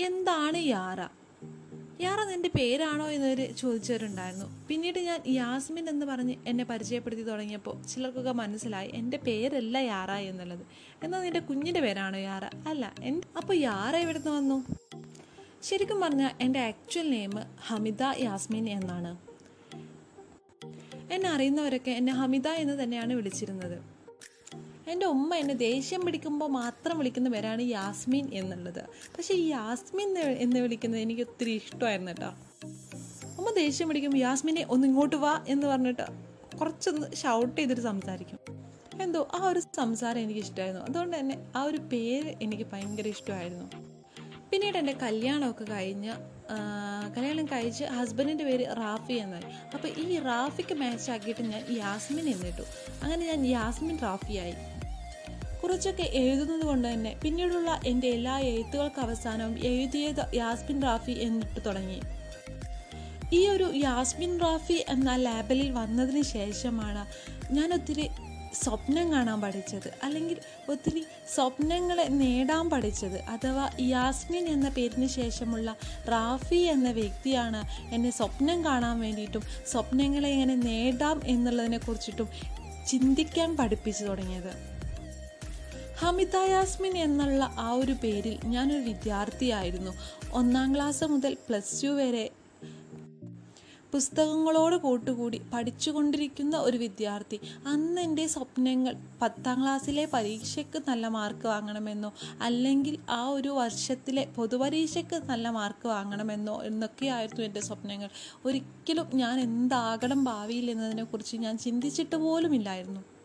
എന്താണ് യാറ? യാറ നിന്റെ പേരാണോ എന്നൊരു ചോദിച്ചവരുണ്ടായിരുന്നു. പിന്നീട് ഞാൻ യാസ്മിൻ എന്ന് പറഞ്ഞ് എന്നെ പരിചയപ്പെടുത്തി തുടങ്ങിയപ്പോൾ ചിലർക്കൊക്കെ മനസ്സിലായി എന്റെ പേരല്ല യാറ എന്നുള്ളത്. എന്നാൽ നിന്റെ കുഞ്ഞിന്റെ പേരാണോ യാറ? അല്ല എൻ അപ്പോൾ യാറ എവിടുന്ന് വന്നു? ശരിക്കും പറഞ്ഞാൽ എന്റെ ആക്ച്വൽ നെയിം ഹമിത യാസ്മിൻ എന്നാണ്. എന്നെ അറിയുന്നവരൊക്കെ എന്നെ ഹമിത എന്ന് തന്നെയാണ് വിളിച്ചിരുന്നത്. എന്റെ ഉമ്മ എന്നെ ദേഷ്യം പിടിക്കുമ്പോൾ മാത്രം വിളിക്കുന്ന പേരാണ് യാസ്മിൻ എന്നുള്ളത്. പക്ഷേ ഈ യാസ്മിൻ എന്ന് വിളിക്കുന്നത് എനിക്ക് ഒത്തിരി ഇഷ്ടമായിരുന്നു കേട്ടോ. ഉമ്മ ദേഷ്യം പിടിക്കുമ്പോൾ യാസ്മിനെ ഒന്ന് ഇങ്ങോട്ട് വാ എന്ന് പറഞ്ഞിട്ട് കുറച്ചൊന്ന് ഷൗട്ട് ചെയ്തിട്ട് സംസാരിക്കും. എന്തോ ആ ഒരു സംസാരം എനിക്ക് ഇഷ്ടമായിരുന്നു അതുകൊണ്ട് തന്നെ ആ ഒരു പേര് എനിക്ക് ഭയങ്കര ഇഷ്ടമായിരുന്നു. പിന്നീട് എന്റെ കല്യാണമൊക്കെ കഴിഞ്ഞ് കല്യാണം കഴിച്ച് ഹസ്ബൻഡിന്റെ പേര് റാഫി എന്നായി അപ്പോൾ ഈ റാഫിക്ക് മാച്ച് ആക്കിയിട്ട് ഞാൻ യാസ്മിൻ എന്നിട്ടു അങ്ങനെ ഞാൻ യാസ്മിൻ റാഫിയായി. കുറച്ചൊക്കെ എഴുതുന്നത് കൊണ്ട് തന്നെ പിന്നീടുള്ള എന്റെ എല്ലാ എഴുത്തുകൾക്ക് അവസാനവും എഴുതിയത് യാസ്മിൻ റാഫി എന്നിട്ട് തുടങ്ങി. ഈ ഒരു യാസ്മിൻ റാഫി എന്ന ലാബലിൽ വന്നതിന് ശേഷമാണ് ഞാൻ ഒത്തിരി സ്വപ്നം കാണാൻ പഠിച്ചത്. അല്ലെങ്കിൽ ഒത്തിരി സ്വപ്നങ്ങളെ നേടാൻ പഠിച്ചത്. അഥവാ യാസ്മിൻ എന്ന പേരിന് ശേഷമുള്ള റാഫി എന്ന വ്യക്തിയാണ് എന്നെ സ്വപ്നം കാണാൻ വേണ്ടിയിട്ടും സ്വപ്നങ്ങളെ എങ്ങനെ നേടാം എന്നുള്ളതിനെ കുറിച്ചിട്ടും ചിന്തിക്കാൻ പഠിപ്പിച്ചു തുടങ്ങിയത്. ഹമിത യാസ്മിൻ എന്നുള്ള ആ ഒരു പേരിൽ ഞാനൊരു വിദ്യാർത്ഥിയായിരുന്നു. ഒന്നാം ക്ലാസ് മുതൽ പ്ലസ് ടു വരെ പുസ്തകങ്ങളോട് കൂട്ടുകൂടി പഠിച്ചുകൊണ്ടിരിക്കുന്ന ഒരു വിദ്യാർത്ഥി. അന്ന് എന്റെ സ്വപ്നങ്ങൾ പത്താം ക്ലാസ്സിലെ പരീക്ഷയ്ക്ക് നല്ല മാർക്ക് വാങ്ങണമെന്നോ അല്ലെങ്കിൽ ആ ഒരു വർഷത്തിലെ പൊതുപരീക്ഷയ്ക്ക് നല്ല മാർക്ക് വാങ്ങണമെന്നോ എന്നൊക്കെയായിരുന്നു എന്റെ സ്വപ്നങ്ങൾ. ഒരിക്കലും ഞാൻ എന്താകണം ഭാവിയിൽ എന്നതിനെക്കുറിച്ച് ഞാൻ ചിന്തിച്ചിട്ട് പോലുമില്ലായിരുന്നു.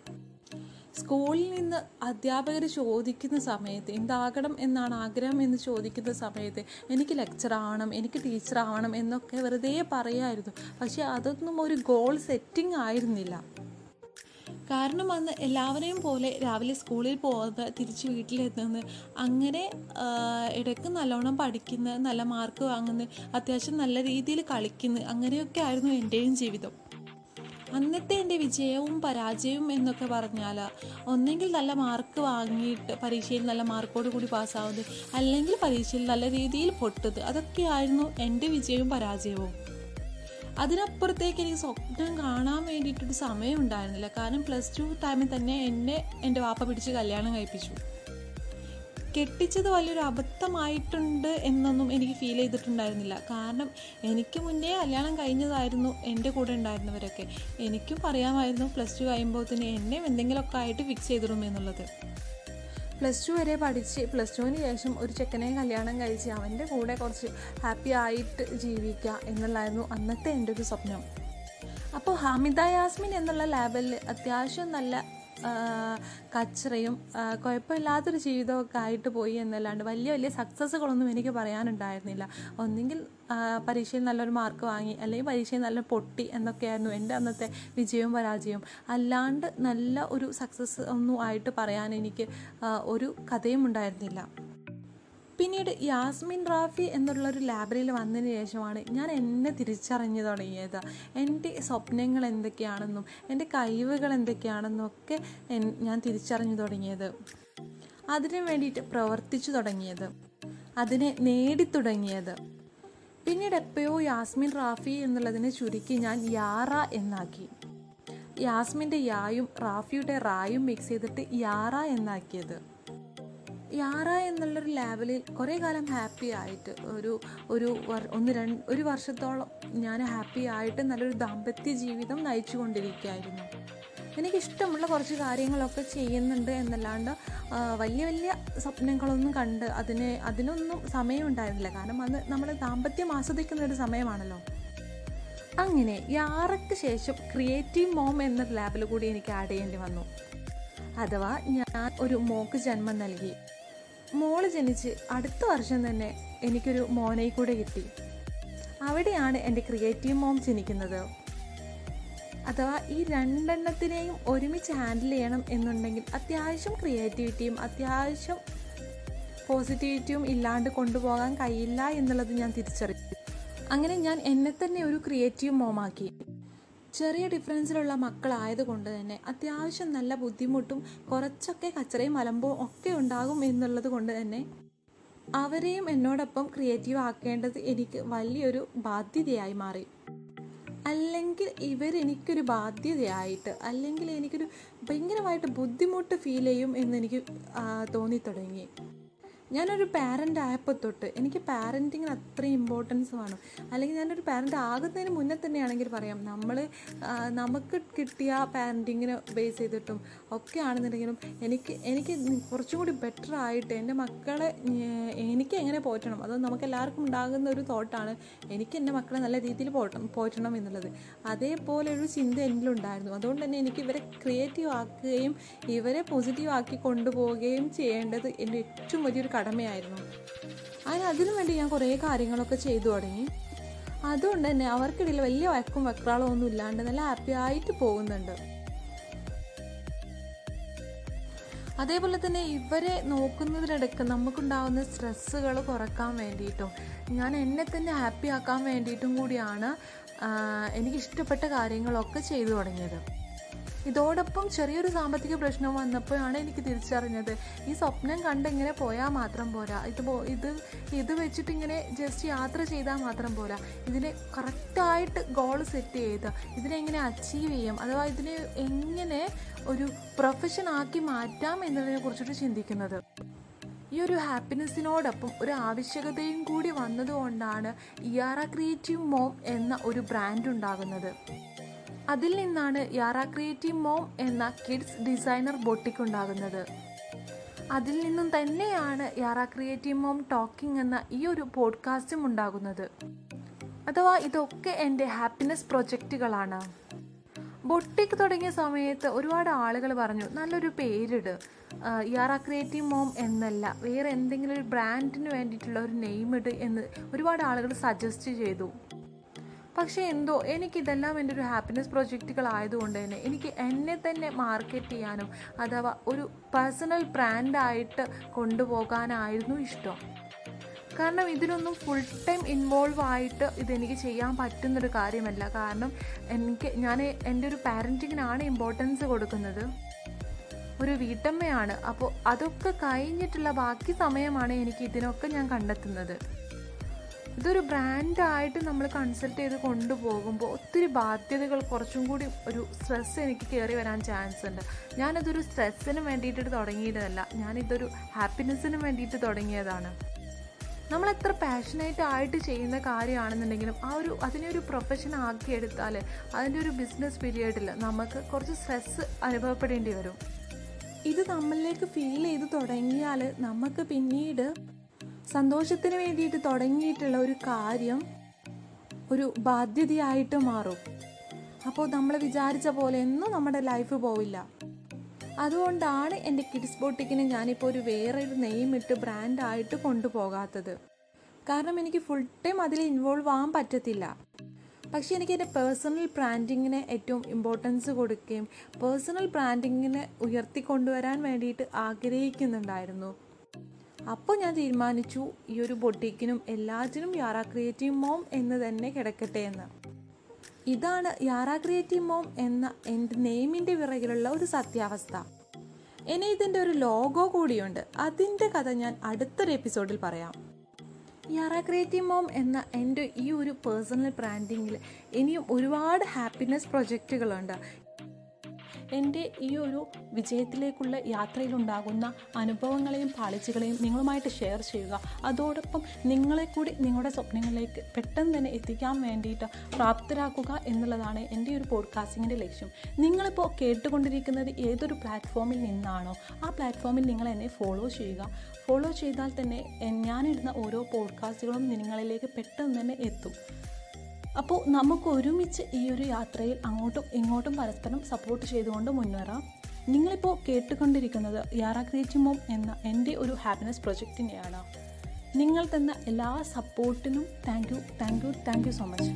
സ്കൂളിൽ നിന്ന് അധ്യാപകർ ചോദിക്കുന്ന സമയത്ത് എന്താകണം എന്നാണ് ആഗ്രഹം എന്ന് ചോദിക്കുന്ന സമയത്ത് എനിക്ക് ലെക്ചർ ആവണം എനിക്ക് ടീച്ചർ ആവണം എന്നൊക്കെ വെറുതെ പറയായിരുന്നു. പക്ഷെ അതൊന്നും ഒരു ഗോൾ സെറ്റിംഗ് ആയിരുന്നില്ല. കാരണം അന്ന് എല്ലാവരെയും പോലെ രാവിലെ സ്കൂളിൽ പോകുന്ന തിരിച്ച് വീട്ടിലെത്തുന്നത് അങ്ങനെ ഇടയ്ക്ക് നല്ലോണം പഠിക്കുന്ന നല്ല മാർക്ക് വാങ്ങുന്ന അത്യാവശ്യം നല്ല രീതിയിൽ കളിക്കുന്ന അങ്ങനെയൊക്കെ ആയിരുന്നു എന്റെയും ജീവിതം. അന്നത്തെ എന്റെ വിജയവും പരാജയവും എന്നൊക്കെ പറഞ്ഞാൽ ഒന്നെങ്കിൽ നല്ല മാർക്ക് വാങ്ങിയിട്ട് പരീക്ഷയിൽ നല്ല മാർക്കോട് കൂടി പാസ്സാവുന്നത് അല്ലെങ്കിൽ പരീക്ഷയിൽ നല്ല രീതിയിൽ പൊട്ടത് അതൊക്കെയായിരുന്നു എന്റെ വിജയവും പരാജയവും. അതിനപ്പുറത്തേക്ക് എനിക്ക് സ്വപ്നം കാണാൻ വേണ്ടിയിട്ടൊരു സമയം ഉണ്ടായിരുന്നില്ല. കാരണം പ്ലസ് ടു ടൈമിൽ തന്നെ എന്നെ എന്റെ വാപ്പ പിടിച്ച് കല്യാണം കഴിപ്പിച്ചു. കെട്ടിച്ചത് വലിയൊരു അബദ്ധമായിട്ടുണ്ട് എന്നൊന്നും എനിക്ക് ഫീൽ ചെയ്തിട്ടുണ്ടായിരുന്നില്ല. കാരണം എനിക്ക് മുന്നേ കല്യാണം കഴിഞ്ഞതായിരുന്നു എന്റെ കൂടെ ഉണ്ടായിരുന്നവരൊക്കെ. എനിക്കും പറയാമായിരുന്നു പ്ലസ് ടു കഴിയുമ്പോൾ തന്നെ എന്നെ എന്തെങ്കിലുമൊക്കെ ആയിട്ട് ഫിക്സ് ചെയ്തിടുമെന്നുള്ളത് പ്ലസ് ടു വരെ പഠിച്ച് പ്ലസ് ടുവിന് ശേഷം ഒരു ചെക്കനെ കല്യാണം കഴിച്ച് അവന്റെ കൂടെ കുറച്ച് ഹാപ്പി ആയിട്ട് ജീവിക്കുക എന്നുള്ളായിരുന്നു അന്നത്തെ എന്റെ ഒരു സ്വപ്നം. അപ്പോൾ ഹാമിദ യാസ്മിൻ എന്നുള്ള ലാബലിൽ അത്യാവശ്യം നല്ല കച്ചറയും കുഴപ്പമില്ലാത്തൊരു ജീവിതമൊക്കെ ആയിട്ട് പോയി എന്നല്ലാണ്ട് വലിയ വലിയ സക്സസ്സുകളൊന്നും എനിക്ക് പറയാനുണ്ടായിരുന്നില്ല. ഒന്നെങ്കിൽ പരീക്ഷയിൽ നല്ലൊരു മാർക്ക് വാങ്ങി അല്ലെങ്കിൽ പരീക്ഷയിൽ നല്ല പൊട്ടി എന്നൊക്കെയായിരുന്നു എന്റെ അന്നത്തെ വിജയവും പരാജയവും. അല്ലാണ്ട് നല്ല ഒരു സക്സസ് ഒന്നും ആയിട്ട് പറയാൻ എനിക്ക് ഒരു കഥയും ഉണ്ടായിരുന്നില്ല പിന്നീട് യാസ്മിൻ റാഫി എന്നുള്ള ഒരു ലാബറിൽ വന്നതിന് ശേഷമാണ് ഞാൻ എന്നെ തിരിച്ചറിഞ്ഞു തുടങ്ങിയത്. എന്റെ സ്വപ്നങ്ങൾ എന്തൊക്കെയാണെന്നും എന്റെ കഴിവുകൾ എന്തൊക്കെയാണെന്നും ഒക്കെ ഞാൻ തിരിച്ചറിഞ്ഞു തുടങ്ങിയത്. അതിനു വേണ്ടിയിട്ട് പ്രവർത്തിച്ചു തുടങ്ങിയത്. അതിനെ നേടിത്തുടങ്ങിയത് പിന്നീട് എപ്പോഴോ യാസ്മിൻ റാഫി എന്നുള്ളതിനെ ചുരുക്കി ഞാൻ യാറ എന്നാക്കി. യാസ്മിന്റെ യായും റാഫിയുടെ റായും മിക്സ് ചെയ്തിട്ട് യാറ എന്നാക്കിയത്. യാറ എന്നുള്ളൊരു ലെവലിൽ കുറേ കാലം ഹാപ്പി ആയിട്ട് ഒരു ഒരു ഒന്ന് രണ്ട് ഒരു വർഷത്തോളം ഞാൻ ഹാപ്പി ആയിട്ട് നല്ലൊരു ദാമ്പത്യ ജീവിതം നയിച്ചു കൊണ്ടിരിക്കുകയായിരുന്നു എനിക്കിഷ്ടമുള്ള കുറച്ച് കാര്യങ്ങളൊക്കെ ചെയ്യുന്നുണ്ട് എന്നല്ലാണ്ട് വലിയ വലിയ സ്വപ്നങ്ങളൊന്നും കണ്ട് അതിന് അതിനൊന്നും സമയമുണ്ടായിരുന്നില്ല. കാരണം അന്ന് നമ്മൾ ദാമ്പത്യം ആസ്വദിക്കുന്ന ഒരു സമയമാണല്ലോ. അങ്ങനെ യാറയ്ക്ക് ശേഷം ക്രിയേറ്റീവ് മോം എന്നൊരു ലാബിൽ കൂടി എനിക്ക് ആഡ് ചെയ്യേണ്ടി വന്നു. അഥവാ ഞാൻ ഒരു മോക്ക് ജന്മം നൽകി. മോൾ ജനിച്ച് അടുത്ത വർഷം തന്നെ എനിക്കൊരു മോനെ കൂടെ കിട്ടി. അവിടെയാണ് എന്റെ ക്രിയേറ്റീവ് മോം ജനിക്കുന്നത്. അഥവാ ഈ രണ്ടെണ്ണത്തിനെയും ഒരുമിച്ച് ഹാൻഡിൽ ചെയ്യണം എന്നുണ്ടെങ്കിൽ അത്യാവശ്യം ക്രിയേറ്റിവിറ്റിയും അത്യാവശ്യം പോസിറ്റിവിറ്റിയും ഇല്ലാണ്ട് കൊണ്ടുപോകാൻ കഴിയില്ല എന്നുള്ളത് ഞാൻ തിരിച്ചറിഞ്ഞു. അങ്ങനെ ഞാൻ എന്നെ തന്നെ ഒരു ക്രിയേറ്റീവ് മോമാക്കി ചെറിയ ഡിഫറൻസിലുള്ള മക്കളായതുകൊണ്ട് തന്നെ അത്യാവശ്യം നല്ല ബുദ്ധിമുട്ടും കുറച്ചൊക്കെ കച്ചറയും അലമ്പവും ഒക്കെ ഉണ്ടാകും എന്നുള്ളത് കൊണ്ട് തന്നെ അവരെയും എന്നോടൊപ്പം ക്രിയേറ്റീവ് ആക്കേണ്ടത് എനിക്ക് വലിയൊരു ബാധ്യതയായി മാറി. അല്ലെങ്കിൽ ഇവരെനിക്കൊരു ബാധ്യതയായിട്ട് അല്ലെങ്കിൽ എനിക്കൊരു ഭയങ്കരമായിട്ട് ബുദ്ധിമുട്ട് ഫീൽ ചെയ്യും എന്നെനിക്ക് തോന്നി തുടങ്ങി. ഞാനൊരു പാരന്റ് ആയപ്പോൾ തൊട്ട് എനിക്ക് പാരന്റിങ്ങിന് അത്രയും ഇമ്പോർട്ടൻസ് വേണം. അല്ലെങ്കിൽ ഞാനൊരു പാരന്റ് ആകുന്നതിന് മുന്നേ തന്നെയാണെങ്കിൽ പറയാം നമ്മൾ നമുക്ക് കിട്ടിയ പാരന്റിങ്ങിന് ബേസ് ചെയ്തിട്ടും ഒക്കെ ആണെന്നുണ്ടെങ്കിലും എനിക്ക് എനിക്ക് കുറച്ചും കൂടി ബെറ്റർ ആയിട്ട് എന്റെ മക്കളെ എനിക്ക് എങ്ങനെ പോറ്റണം? അത് നമുക്ക് എല്ലാവർക്കും ഉണ്ടാകുന്ന ഒരു തോട്ടാണ് എനിക്ക് എന്റെ മക്കളെ നല്ല രീതിയിൽ പോറ്റണം പോറ്റണം എന്നുള്ളത്. അതേപോലെ ഒരു ചിന്ത എന്നിലുണ്ടായിരുന്നു അതുകൊണ്ട് തന്നെ എനിക്ക് ഇവരെ ക്രിയേറ്റീവ് ആക്കുകയും ഇവരെ പോസിറ്റീവ് ആക്കി കൊണ്ടുപോവുകയും ചെയ്യേണ്ടത് എന്റെ ഏറ്റവും വലിയൊരു കടമയായിരുന്നു. അതിന് അതിനു വേണ്ടി ഞാൻ കുറേ കാര്യങ്ങളൊക്കെ ചെയ്തു തുടങ്ങി. അതുകൊണ്ട് തന്നെ അവർക്കിടയിൽ വലിയ വഴക്കും വക്രാളോ ഒന്നും ഇല്ലാണ്ട് നല്ല ഹാപ്പി ആയിട്ട് പോകുന്നുണ്ട്. അതേപോലെ തന്നെ ഇവരെ നോക്കുന്നതിനിടയ്ക്ക് നമുക്കുണ്ടാകുന്ന സ്ട്രെസ്സുകൾ കുറയ്ക്കാൻ വേണ്ടിയിട്ടും ഞാൻ എന്നെ തന്നെ ഹാപ്പി ആക്കാൻ വേണ്ടിയിട്ടും കൂടിയാണ് എനിക്കിഷ്ടപ്പെട്ട കാര്യങ്ങളൊക്കെ ചെയ്തു തുടങ്ങിയത്. ഇതോടൊപ്പം ചെറിയൊരു സാമ്പത്തിക പ്രശ്നം വന്നപ്പോഴാണ് എനിക്ക് തിരിച്ചറിഞ്ഞത്. ഈ സ്വപ്നം കണ്ടിങ്ങനെ പോയാൽ മാത്രം പോരാ. ഇത് ഇത് ഇത് വെച്ചിട്ട് ഇങ്ങനെ ജസ്റ്റ് യാത്ര ചെയ്താൽ മാത്രം പോരാ. ഇതിനെ കറക്റ്റായിട്ട് ഗോൾ സെറ്റ് ചെയ്ത് ഇതിനെങ്ങനെ അച്ചീവ് ചെയ്യാം? അഥവാ ഇതിനെ എങ്ങനെ ഒരു പ്രൊഫഷൻ ആക്കി മാറ്റാം എന്നതിനെ കുറിച്ചിട്ട് ചിന്തിക്കുന്നത്. ഈ ഒരു ഹാപ്പിനെസ്സിനോടൊപ്പം ഒരു ആവശ്യകതയും കൂടി വന്നതുകൊണ്ടാണ് ഇയാറ ക്രിയേറ്റീവ് മോം എന്ന ഒരു ബ്രാൻഡ് ഉണ്ടാകുന്നത്. അതിൽ നിന്നാണ് യാറ ക്രിയേറ്റീവ് മോം എന്ന കിഡ്സ് ഡിസൈനർ ബൊട്ടിക് ഉണ്ടാകുന്നത്. അതിൽ നിന്നും തന്നെയാണ് യാറ ക്രിയേറ്റീവ് മോം ടോക്കിംഗ് എന്ന ഈ ഒരു പോഡ്കാസ്റ്റും ഉണ്ടാകുന്നത്. അഥവാ ഇതൊക്കെ എന്റെ ഹാപ്പിനെസ് പ്രൊജക്റ്റുകളാണ് ബൊട്ടിക് തുടങ്ങിയ സമയത്ത് ഒരുപാട് ആളുകൾ പറഞ്ഞു നല്ലൊരു പേരിട്. യാറ ക്രിയേറ്റീവ് മോം എന്നല്ല വേറെ എന്തെങ്കിലും ഒരു ബ്രാൻഡിന് വേണ്ടിയിട്ടുള്ള ഒരു നെയിം ഇട് എന്ന് ഒരുപാട് ആളുകൾ സജസ്റ്റ് ചെയ്തു. പക്ഷേ എന്തോ എനിക്കിതെല്ലാം എന്റെ ഒരു ഹാപ്പിനെസ് പ്രൊജക്റ്റുകളായതുകൊണ്ട് തന്നെ എനിക്ക് എന്നെ തന്നെ മാർക്കറ്റ് ചെയ്യാനും അഥവാ ഒരു പേഴ്സണൽ ബ്രാൻഡായിട്ട് കൊണ്ടുപോകാനായിരുന്നു ഇഷ്ടം. കാരണം ഇതിനൊന്നും ഫുൾ ടൈം ഇൻവോൾവ് ആയിട്ട് ഇതെനിക്ക് ചെയ്യാൻ പറ്റുന്നൊരു കാര്യമല്ല. കാരണം എനിക്ക് ഞാൻ എന്റെ ഒരു പാരന്റിങ്ങിനാണ് ഇമ്പോർട്ടൻസ് കൊടുക്കുന്നത്. ഒരു വീട്ടമ്മയാണ്. അപ്പോൾ അതൊക്കെ കഴിഞ്ഞിട്ടുള്ള ബാക്കി സമയമാണ് എനിക്ക് ഇതിനൊക്കെ ഞാൻ കണ്ടെത്തുന്നത്. ഇതൊരു ബ്രാൻഡായിട്ട് നമ്മൾ കൺസൾട്ട് ചെയ്ത് കൊണ്ടുപോകുമ്പോൾ ഒത്തിരി ബാധ്യതകൾ കുറച്ചും കൂടി ഒരു സ്ട്രെസ്സ് എനിക്ക് കയറി വരാൻ ചാൻസ് ഉണ്ട്. ഞാനതൊരു സ്ട്രെസ്സിന് വേണ്ടിയിട്ട് തുടങ്ങിയതല്ല ഞാനിതൊരു ഹാപ്പിനെസ്സിന് വേണ്ടിയിട്ട് തുടങ്ങിയതാണ്. നമ്മൾ എത്ര പാഷനേറ്റ് ആയിട്ട് ചെയ്യുന്ന കാര്യമാണെന്നുണ്ടെങ്കിലും ആ ഒരു അതിനെ ഒരു പ്രൊഫഷൻ ആക്കി എടുത്താൽ അതിന്റെ ഒരു ബിസിനസ് പീരിയഡിൽ നമുക്ക് കുറച്ച് സ്ട്രെസ്സ് അനുഭവപ്പെടേണ്ടി വരും. ഇത് നമ്മളിലേക്ക് ഫീൽ ചെയ്ത് തുടങ്ങിയാൽ നമുക്ക് പിന്നീട് സന്തോഷത്തിന് വേണ്ടിയിട്ട് തുടങ്ങിയിട്ടുള്ള ഒരു കാര്യം ഒരു ബാധ്യതയായിട്ട് മാറും. അപ്പോൾ നമ്മൾ വിചാരിച്ച പോലെ ഒന്നും നമ്മുടെ ലൈഫ് പോവില്ല. അതുകൊണ്ടാണ് എന്റെ കിഡ്സ് ബോട്ടിക്കിന് ഞാനിപ്പോൾ ഒരു വേറെ ഒരു നെയിം ഇട്ട് ബ്രാൻഡായിട്ട് കൊണ്ടുപോകാത്തത്. കാരണം എനിക്ക് ഫുൾ ടൈം അതിൽ ഇൻവോൾവ് ആവാൻ പറ്റത്തില്ല. പക്ഷേ എനിക്ക് എന്റെ പേഴ്സണൽ ബ്രാൻഡിങ്ങിന് ഏറ്റവും ഇമ്പോർട്ടൻസ് കൊടുക്കുകയും പേഴ്സണൽ ബ്രാൻഡിങ്ങിനെ ഉയർത്തിക്കൊണ്ടുവരാൻ വേണ്ടിയിട്ട് ആഗ്രഹിക്കുന്നുണ്ടായിരുന്നു. അപ്പോൾ ഞാൻ തീരുമാനിച്ചു ഈ ഒരു ബൊട്ടീക്കിനും എല്ലാറ്റിനും യാറ ക്രിയേറ്റീവ് മോം എന്ന് തന്നെ കിടക്കട്ടെ എന്ന്. ഇതാണ് യാറ ക്രിയേറ്റീവ് മോം എന്ന എന്റെ നെയിമിന്റെ പിറകിലുള്ള ഒരു സത്യാവസ്ഥ. ഇനി ഇതിന്റെ ഒരു ലോഗോ കൂടിയുണ്ട്. അതിന്റെ കഥ ഞാൻ അടുത്തൊരു എപ്പിസോഡിൽ പറയാം. യാറ ക്രിയേറ്റീവ് മോം എന്ന എന്റെ ഈ ഒരു പേഴ്സണൽ ബ്രാൻഡിങ്ങിൽ ഇനിയും ഒരുപാട് ഹാപ്പിനെസ് പ്രൊജക്റ്റുകളുണ്ട് എന്റെ ഈ ഒരു വിജയത്തിലേക്കുള്ള യാത്രയിലുണ്ടാകുന്ന അനുഭവങ്ങളെയും പാളിച്ചകളെയും നിങ്ങളുമായിട്ട് ഷെയർ ചെയ്യുക. അതോടൊപ്പം നിങ്ങളെ കൂടി നിങ്ങളുടെ സ്വപ്നങ്ങളിലേക്ക് പെട്ടെന്ന് തന്നെ എത്തിക്കാൻ വേണ്ടിയിട്ട് പ്രാപ്തരാക്കുക എന്നുള്ളതാണ് എന്റെ ഒരു പോഡ്കാസ്റ്റിങ്ങിന്റെ ലക്ഷ്യം. നിങ്ങളിപ്പോൾ കേട്ടുകൊണ്ടിരിക്കുന്നത് ഏതൊരു പ്ലാറ്റ്ഫോമിൽ നിന്നാണോ? ആ പ്ലാറ്റ്ഫോമിൽ നിങ്ങൾ എന്നെ ഫോളോ ചെയ്യുക. ഫോളോ ചെയ്താൽ തന്നെ ഞാനിടുന്ന ഓരോ പോഡ്കാസ്റ്റുകളും നിങ്ങളിലേക്ക് പെട്ടെന്ന് തന്നെ എത്തും. അപ്പോൾ നമുക്ക് ഒരുമിച്ച് ഈ ഒരു യാത്രയിൽ അങ്ങോട്ടും ഇങ്ങോട്ടും പരസ്പരം സപ്പോർട്ട് ചെയ്തുകൊണ്ട് മുന്നേറാം. നിങ്ങളിപ്പോൾ കേട്ടുകൊണ്ടിരിക്കുന്നത് യാറ ക്രിയേറ്റീവ് എന്ന എന്റെ ഒരു ഹാപ്പിനെസ് പ്രൊജക്റ്റിനെയാണ് നിങ്ങൾ തന്ന എല്ലാ സപ്പോർട്ടിനും thank you thank you thank you so much